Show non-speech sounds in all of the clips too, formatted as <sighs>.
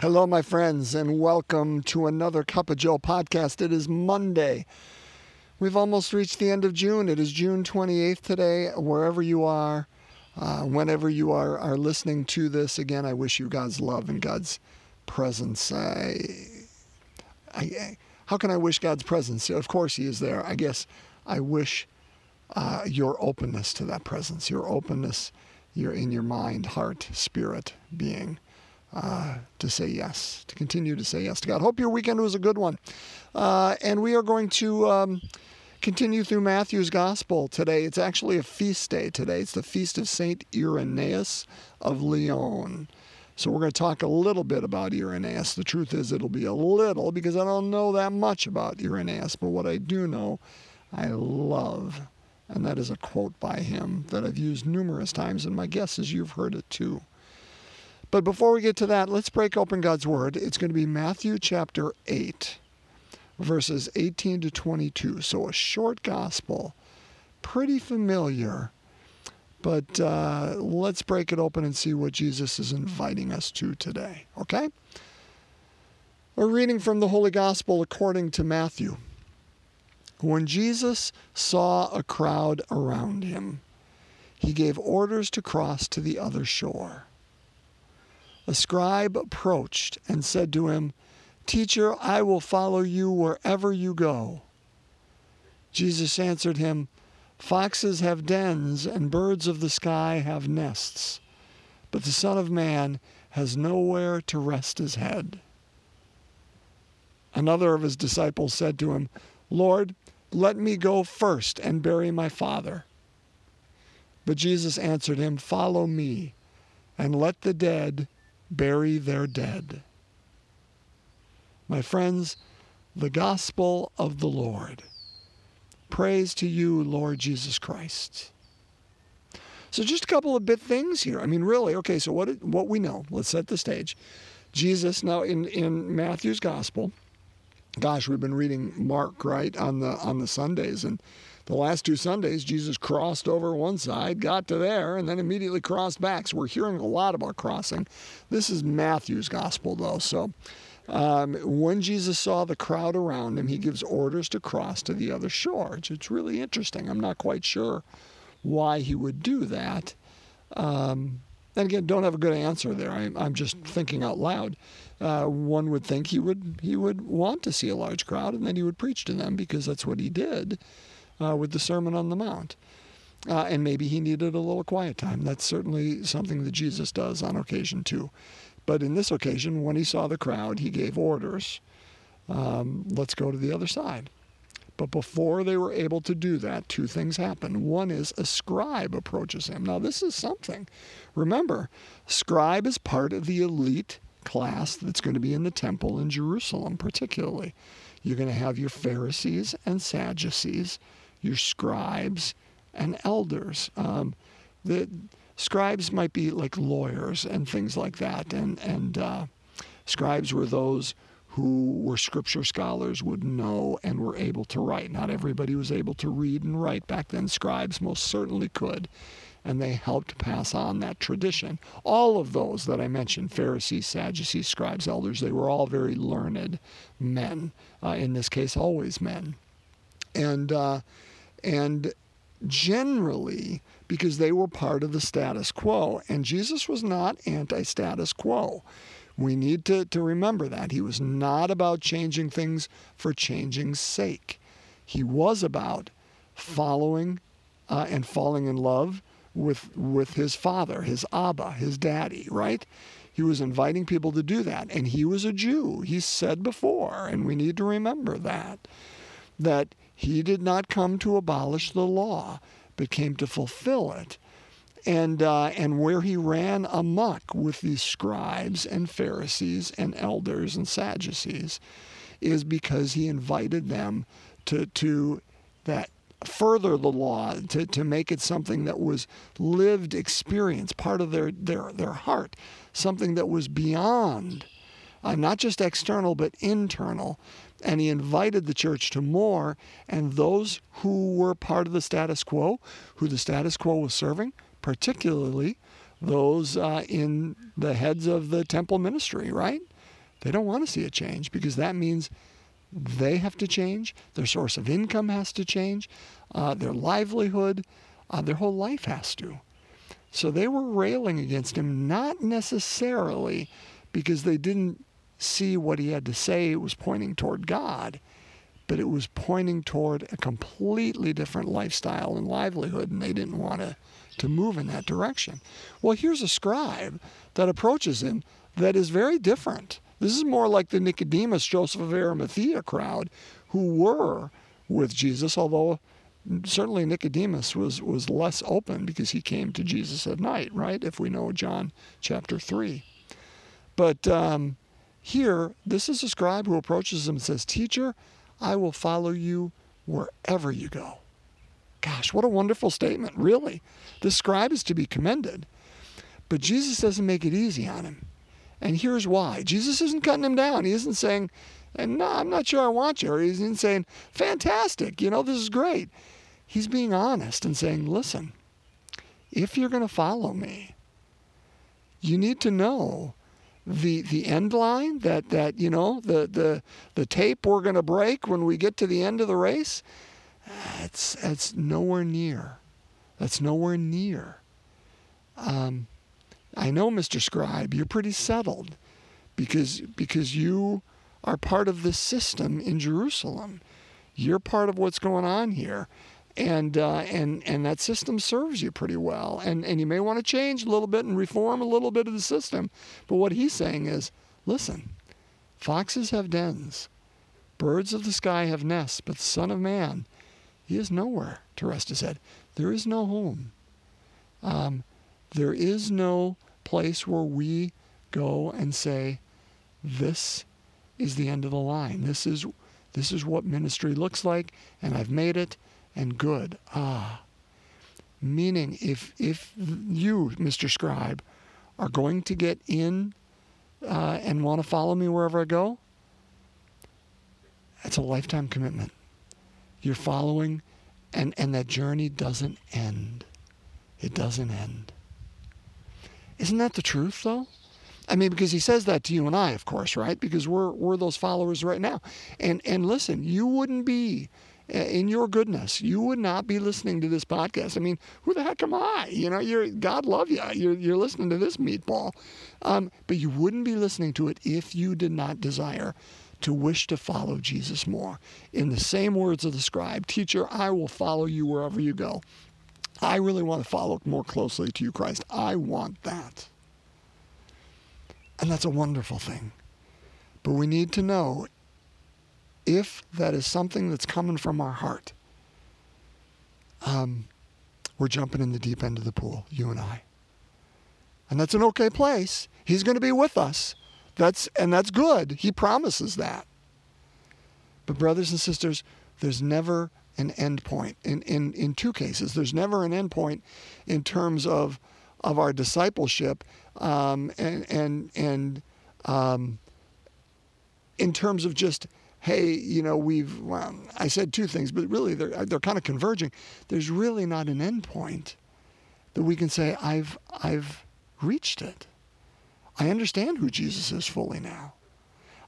Hello, my friends, and welcome to another Cup of Joe podcast. It is Monday. We've almost reached the end of June. It is June 28th today. Wherever you are, uh, whenever you are, are listening to this, again, I wish you God's love and God's presence. I, I, how can I wish God's presence? Of course, He is there. I guess I wish uh, your openness to that presence, your openness, your in your mind, heart, spirit, being uh, to say yes, to continue to say yes to God. Hope your weekend was a good one. Uh, and we are going to um, continue through Matthew's Gospel today. It's actually a feast day today. It's the feast of Saint Irenaeus of Lyon. So we're going to talk a little bit about Irenaeus. The truth is, it'll be a little because I don't know that much about Irenaeus, but what I do know, I love. And that is a quote by him that I've used numerous times, and my guess is you've heard it too. But before we get to that, let's break open God's Word. It's going to be Matthew chapter 8, verses 18 to 22. So a short gospel, pretty familiar. But uh, let's break it open and see what Jesus is inviting us to today, okay? A reading from the Holy Gospel according to Matthew. When Jesus saw a crowd around him, he gave orders to cross to the other shore. A scribe approached and said to him, Teacher, I will follow you wherever you go. Jesus answered him, Foxes have dens, and birds of the sky have nests, but the Son of Man has nowhere to rest his head. Another of his disciples said to him, Lord, let me go first and bury my father. But Jesus answered him, Follow me, and let the dead bury their dead. My friends, the gospel of the Lord. Praise to you, Lord Jesus Christ. So just a couple of bit things here. I mean, really, okay, so what, what we know, let's set the stage. Jesus, now in, in Matthew's gospel, gosh, we've been reading Mark, right, on the on the Sundays, and the last two Sundays, Jesus crossed over one side, got to there, and then immediately crossed back. So we're hearing a lot about crossing. This is Matthew's gospel, though. So um, when Jesus saw the crowd around him, he gives orders to cross to the other shore. It's really interesting. I'm not quite sure why he would do that. Um, and again, don't have a good answer there. I, am just thinking out loud. Uh, one would think he would he would want to see a large crowd, and then he would preach to them because that's what he did uh, with the Sermon on the Mount. Uh, and maybe he needed a little quiet time. That's certainly something that Jesus does on occasion too. But in this occasion, when he saw the crowd, he gave orders um, let's go to the other side. But before they were able to do that, two things happen. One is a scribe approaches him. Now, this is something. Remember, scribe is part of the elite class that's going to be in the temple in Jerusalem, particularly. You're going to have your Pharisees and Sadducees, your scribes and elders. Um, the scribes might be like lawyers and things like that, and and uh, scribes were those who were scripture scholars would know and were able to write. Not everybody was able to read and write back then. Scribes most certainly could and they helped pass on that tradition. All of those that I mentioned Pharisees, Sadducees, scribes, elders they were all very learned men, uh, in this case, always men. And, uh, and generally, because they were part of the status quo, and Jesus was not anti status quo. We need to, to remember that. He was not about changing things for changing's sake. He was about following uh, and falling in love with with his father, his Abba, his daddy, right? He was inviting people to do that, and he was a Jew. He said before, and we need to remember that that he did not come to abolish the law, but came to fulfill it. And uh, and where he ran amok with these scribes and Pharisees and elders and Sadducees is because he invited them to to that further the law to, to make it something that was lived experience, part of their, their, their heart, something that was beyond, uh, not just external, but internal. And he invited the church to more, and those who were part of the status quo, who the status quo was serving, particularly those uh, in the heads of the temple ministry, right? They don't want to see a change because that means they have to change, their source of income has to change, uh, their livelihood, uh, their whole life has to. So they were railing against him, not necessarily because they didn't see what he had to say It was pointing toward God, but it was pointing toward a completely different lifestyle and livelihood, and they didn't want to, to move in that direction. Well, here's a scribe that approaches him that is very different. This is more like the Nicodemus, Joseph of Arimathea crowd who were with Jesus, although certainly Nicodemus was, was less open because he came to Jesus at night, right? If we know John chapter 3. But um, here, this is a scribe who approaches him and says, Teacher, I will follow you wherever you go. Gosh, what a wonderful statement, really. The scribe is to be commended. But Jesus doesn't make it easy on him. And here's why Jesus isn't cutting him down. He isn't saying, and no, I'm not sure I want you. Or he isn't saying, fantastic, you know, this is great. He's being honest and saying, listen, if you're going to follow me, you need to know the the end line that that you know the the the tape we're going to break when we get to the end of the race it's it's nowhere near that's nowhere near um, I know, Mr. Scribe, you're pretty settled because, because you are part of this system in Jerusalem. You're part of what's going on here. And, uh, and, and that system serves you pretty well. And, and you may want to change a little bit and reform a little bit of the system. But what he's saying is listen, foxes have dens, birds of the sky have nests, but the Son of Man, he is nowhere to rest his head. There is no home. Um, there is no place where we go and say, this is the end of the line. This is this is what ministry looks like, and I've made it, and good. Ah. Meaning, if if you, Mr. Scribe, are going to get in uh, and want to follow me wherever I go, it's a lifetime commitment. You're following, and and that journey doesn't end. It doesn't end. Isn't that the truth, though? I mean, because he says that to you and I, of course, right? Because we're we're those followers right now. And and listen, you wouldn't be in your goodness, you would not be listening to this podcast. I mean, who the heck am I? You know, you're God love you. You're you're listening to this meatball, um, but you wouldn't be listening to it if you did not desire to wish to follow Jesus more. In the same words of the scribe, teacher, I will follow you wherever you go. I really want to follow more closely to you, Christ. I want that. And that's a wonderful thing. But we need to know if that is something that's coming from our heart, um, we're jumping in the deep end of the pool, you and I. And that's an okay place. He's going to be with us. That's and that's good. He promises that. But brothers and sisters, there's never an end point. In, in, in two cases, there's never an end point in terms of, of our discipleship um, and, and, and um, in terms of just, hey, you know, we've, well, I said two things, but really they're, they're kind of converging. There's really not an end point that we can say, I've, I've reached it. I understand who Jesus is fully now.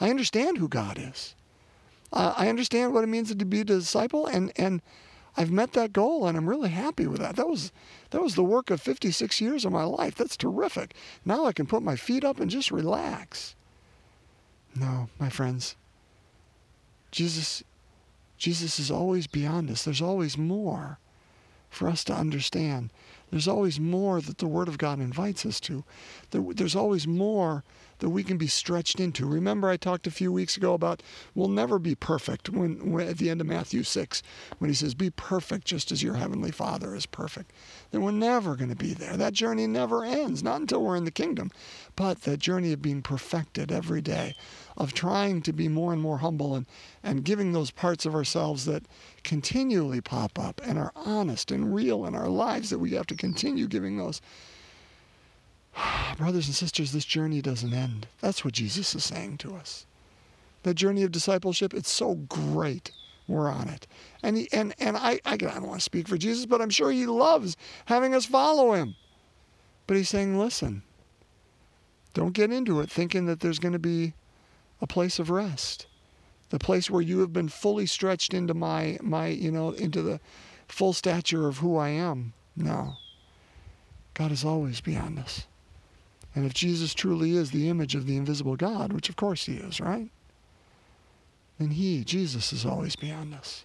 I understand who God is. Uh, I understand what it means to be a disciple, and and I've met that goal, and I'm really happy with that. That was that was the work of 56 years of my life. That's terrific. Now I can put my feet up and just relax. No, my friends. Jesus Jesus is always beyond us. There's always more for us to understand. There's always more that the Word of God invites us to. There's always more that we can be stretched into. Remember, I talked a few weeks ago about we'll never be perfect when, when, at the end of Matthew 6, when he says, Be perfect just as your heavenly Father is perfect. Then we're never going to be there. That journey never ends, not until we're in the kingdom. But that journey of being perfected every day, of trying to be more and more humble and, and giving those parts of ourselves that continually pop up and are honest and real in our lives that we have to continue giving those <sighs> Brothers and sisters, this journey doesn't end. That's what Jesus is saying to us. The journey of discipleship, it's so great. We're on it. And, he, and, and I, I, I don't want to speak for Jesus, but I'm sure he loves having us follow him. But he's saying, listen, don't get into it thinking that there's going to be a place of rest, the place where you have been fully stretched into my, my you know, into the full stature of who I am. No. God is always beyond us. And if Jesus truly is the image of the invisible God, which of course he is, right? Then he, Jesus, is always beyond us.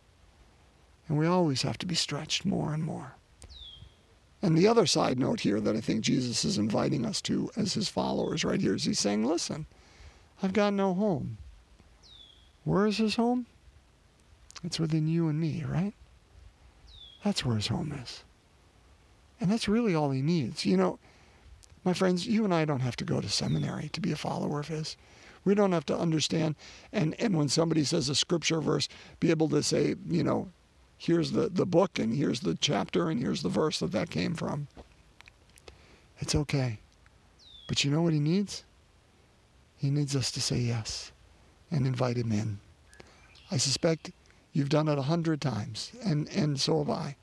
And we always have to be stretched more and more. And the other side note here that I think Jesus is inviting us to as his followers right here is he's saying, listen, I've got no home. Where is his home? It's within you and me, right? That's where his home is. And that's really all he needs. You know, my friends, you and I don't have to go to seminary to be a follower of his. We don't have to understand and, and when somebody says a scripture verse, be able to say, you know, here's the, the book and here's the chapter and here's the verse that that came from. It's okay. But you know what he needs? He needs us to say yes and invite him in. I suspect you've done it a hundred times, and, and so have I.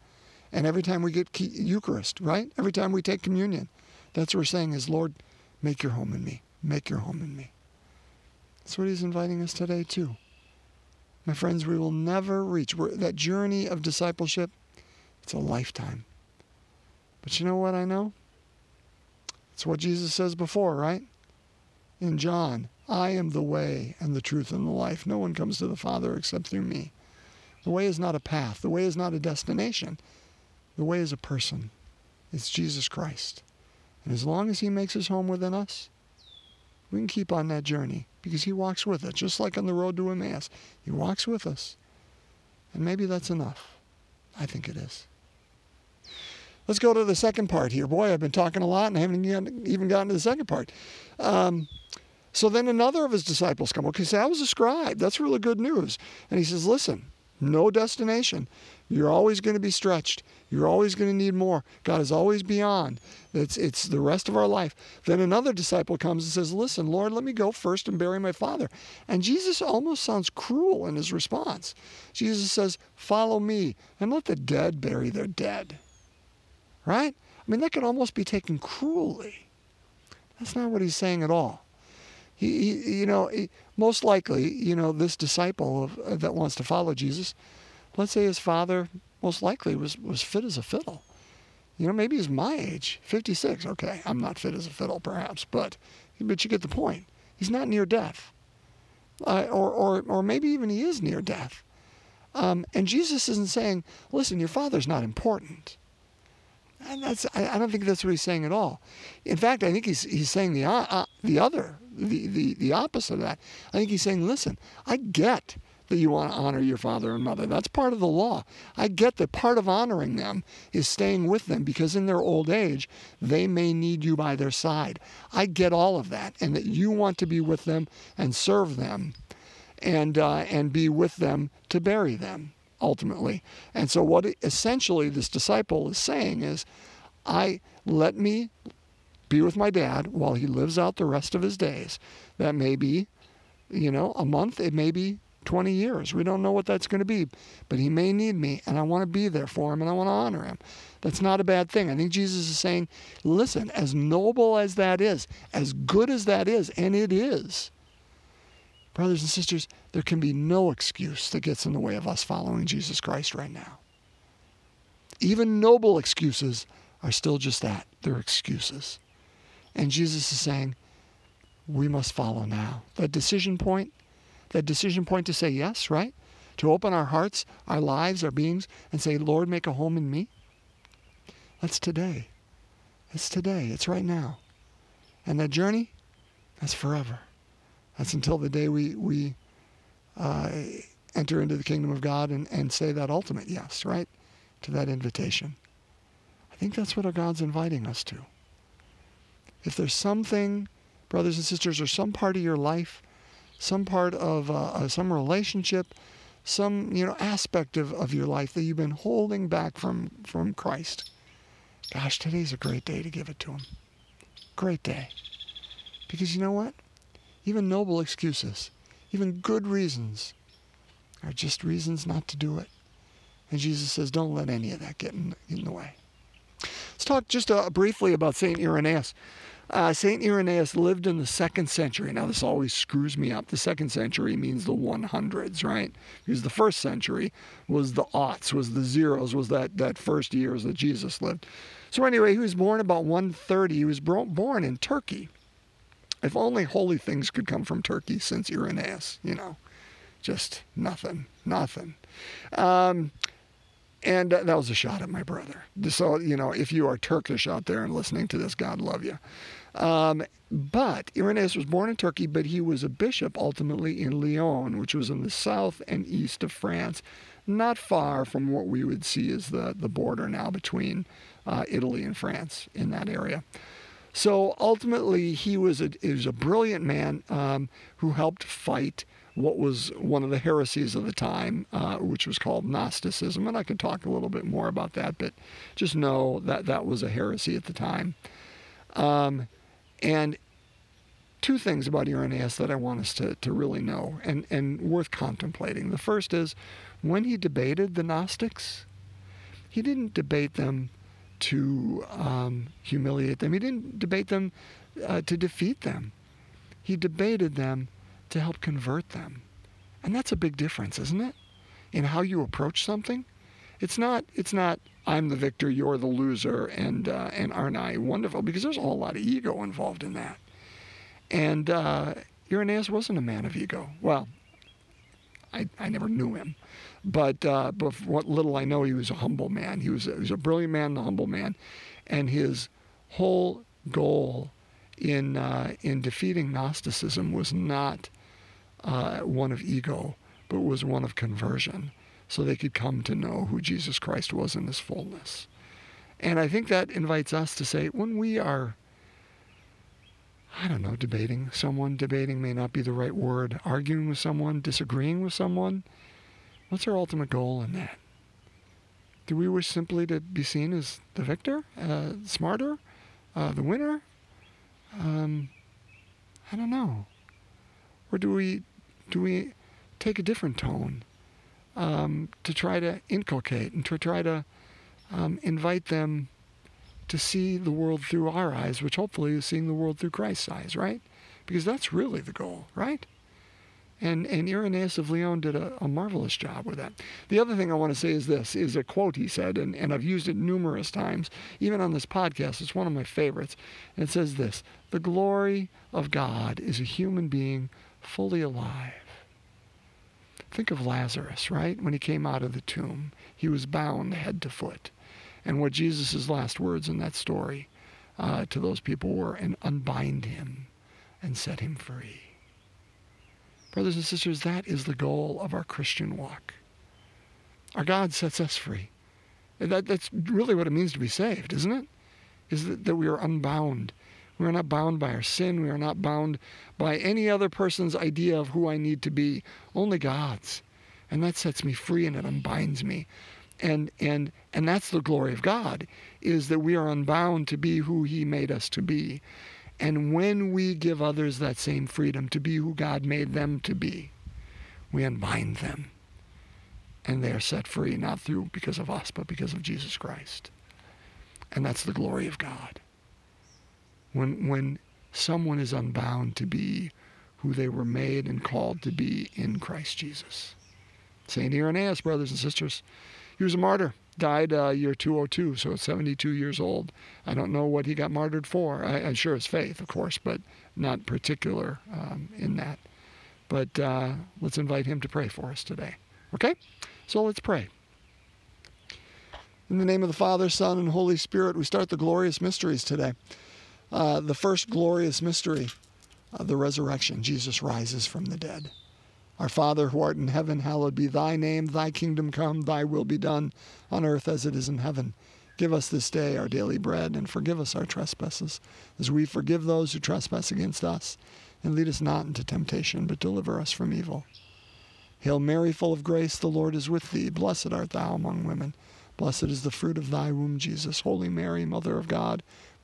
And every time we get Eucharist, right? Every time we take communion, that's what we're saying is, Lord, make your home in me. Make your home in me. That's what he's inviting us today, too. My friends, we will never reach we're, that journey of discipleship. It's a lifetime. But you know what I know? It's what Jesus says before, right? In John, I am the way and the truth and the life. No one comes to the Father except through me. The way is not a path. The way is not a destination. The way is a person. It's Jesus Christ. And as long as he makes his home within us, we can keep on that journey because he walks with us, just like on the road to Emmaus. He walks with us. And maybe that's enough. I think it is. Let's go to the second part here. Boy, I've been talking a lot and I haven't even gotten to the second part. Um, so then another of his disciples come. Okay, so I was a scribe. That's really good news. And he says, Listen, no destination. You're always going to be stretched. You're always going to need more. God is always beyond. It's, it's the rest of our life. Then another disciple comes and says, Listen, Lord, let me go first and bury my father. And Jesus almost sounds cruel in his response. Jesus says, Follow me and let the dead bury their dead. Right? I mean, that could almost be taken cruelly. That's not what he's saying at all. He, he you know, he, most likely, you know, this disciple of, uh, that wants to follow Jesus, let's say his father most likely was, was fit as a fiddle. You know, maybe he's my age, 56. Okay, I'm not fit as a fiddle, perhaps, but but you get the point. He's not near death, uh, or or or maybe even he is near death. Um, and Jesus isn't saying, "Listen, your father's not important." And that's I, I, don't think that's what he's saying at all. In fact, I think he's he's saying the uh, uh the other the, the the opposite of that. I think he's saying, "Listen, I get that you want to honor your father and mother. That's part of the law. I get that part of honoring them is staying with them because in their old age, they may need you by their side. I get all of that and that you want to be with them and serve them and, uh, and be with them to bury them ultimately. And so, what essentially this disciple is saying is, I let me be with my dad while he lives out the rest of his days. That may be, you know, a month, it may be 20 years. We don't know what that's going to be, but he may need me, and I want to be there for him, and I want to honor him. That's not a bad thing. I think Jesus is saying, listen, as noble as that is, as good as that is, and it is, brothers and sisters, there can be no excuse that gets in the way of us following Jesus Christ right now. Even noble excuses are still just that they're excuses. And Jesus is saying, we must follow now. That decision point, that decision point to say yes, right? To open our hearts, our lives, our beings, and say, Lord, make a home in me. That's today. It's today. It's right now. And that journey, that's forever. That's until the day we, we uh, enter into the kingdom of God and, and say that ultimate yes, right? To that invitation. I think that's what our God's inviting us to. If there's something, brothers and sisters, or some part of your life some part of uh, uh, some relationship, some you know aspect of, of your life that you've been holding back from from Christ. Gosh, today's a great day to give it to Him. Great day, because you know what? Even noble excuses, even good reasons, are just reasons not to do it. And Jesus says, don't let any of that get in, in the way. Let's talk just uh, briefly about St. Irenaeus. Uh, St. Irenaeus lived in the second century. Now, this always screws me up. The second century means the 100s, right? Because the first century was the aughts, was the zeros, was that, that first years that Jesus lived. So, anyway, he was born about 130. He was born in Turkey. If only holy things could come from Turkey since Irenaeus, you know, just nothing, nothing. Um, and that was a shot at my brother. So, you know, if you are Turkish out there and listening to this, God love you. Um, but Irenaeus was born in Turkey, but he was a bishop ultimately in Lyon, which was in the south and east of France, not far from what we would see as the, the border now between uh, Italy and France in that area. So ultimately, he was a, he was a brilliant man um, who helped fight what was one of the heresies of the time, uh, which was called Gnosticism. And I can talk a little bit more about that, but just know that that was a heresy at the time. Um, and two things about Irenaeus that I want us to, to really know and, and worth contemplating. The first is when he debated the Gnostics, he didn't debate them to um, humiliate them, he didn't debate them uh, to defeat them. He debated them to help convert them. And that's a big difference, isn't it? In how you approach something. It's not it's not I'm the victor, you're the loser, and uh, and aren't I wonderful? Because there's a whole lot of ego involved in that. And uh, Irenaeus wasn't a man of ego. Well, I, I never knew him, but uh, but what little I know, he was a humble man. He was a, he was a brilliant man, a humble man, and his whole goal in uh, in defeating Gnosticism was not uh, one of ego, but was one of conversion so they could come to know who Jesus Christ was in his fullness. And I think that invites us to say, when we are, I don't know, debating someone, debating may not be the right word, arguing with someone, disagreeing with someone, what's our ultimate goal in that? Do we wish simply to be seen as the victor, uh, smarter, uh, the winner? Um, I don't know. Or do we do we take a different tone um, to try to inculcate and to try to um, invite them to see the world through our eyes, which hopefully is seeing the world through Christ's eyes, right? Because that's really the goal, right? And, and Irenaeus of Lyon did a, a, marvelous job with that. The other thing I want to say is this, is a quote he said, and, and I've used it numerous times, even on this podcast. It's one of my favorites. And it says this, the glory of God is a human being fully alive. Think of Lazarus, right? When he came out of the tomb, he was bound head to foot. And what Jesus' last words in that story uh, to those people were, and unbind him and set him free. Brothers and sisters, that is the goal of our Christian walk. Our God sets us free. That, that's really what it means to be saved, isn't it? Is that, that we are unbound we are not bound by our sin. We are not bound by any other person's idea of who I need to be, only God's. And that sets me free and it unbinds me. And and and that's the glory of God is that we are unbound to be who he made us to be. And when we give others that same freedom to be who God made them to be, we unbind them. And they are set free, not through because of us, but because of Jesus Christ. And that's the glory of God when when someone is unbound to be who they were made and called to be in Christ Jesus. Saint Irenaeus, brothers and sisters, he was a martyr. Died uh, year 202, so 72 years old. I don't know what he got martyred for. I, am sure his faith, of course, but not particular um, in that. But uh, let's invite him to pray for us today. Okay? So let's pray. In the name of the Father, Son, and Holy Spirit, we start the glorious mysteries today. Uh, the first glorious mystery of the resurrection. Jesus rises from the dead. Our Father who art in heaven, hallowed be thy name. Thy kingdom come, thy will be done on earth as it is in heaven. Give us this day our daily bread, and forgive us our trespasses, as we forgive those who trespass against us. And lead us not into temptation, but deliver us from evil. Hail Mary, full of grace, the Lord is with thee. Blessed art thou among women. Blessed is the fruit of thy womb, Jesus. Holy Mary, Mother of God,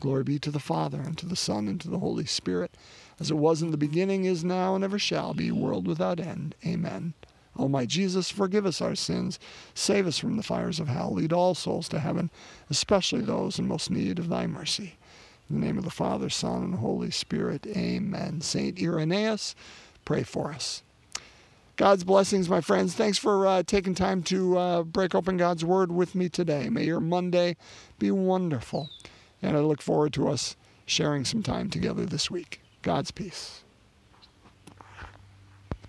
Glory be to the Father, and to the Son, and to the Holy Spirit, as it was in the beginning, is now, and ever shall be, world without end. Amen. O my Jesus, forgive us our sins, save us from the fires of hell, lead all souls to heaven, especially those in most need of thy mercy. In the name of the Father, Son, and Holy Spirit, amen. Saint Irenaeus, pray for us. God's blessings, my friends. Thanks for uh, taking time to uh, break open God's Word with me today. May your Monday be wonderful. And I look forward to us sharing some time together this week. God's peace.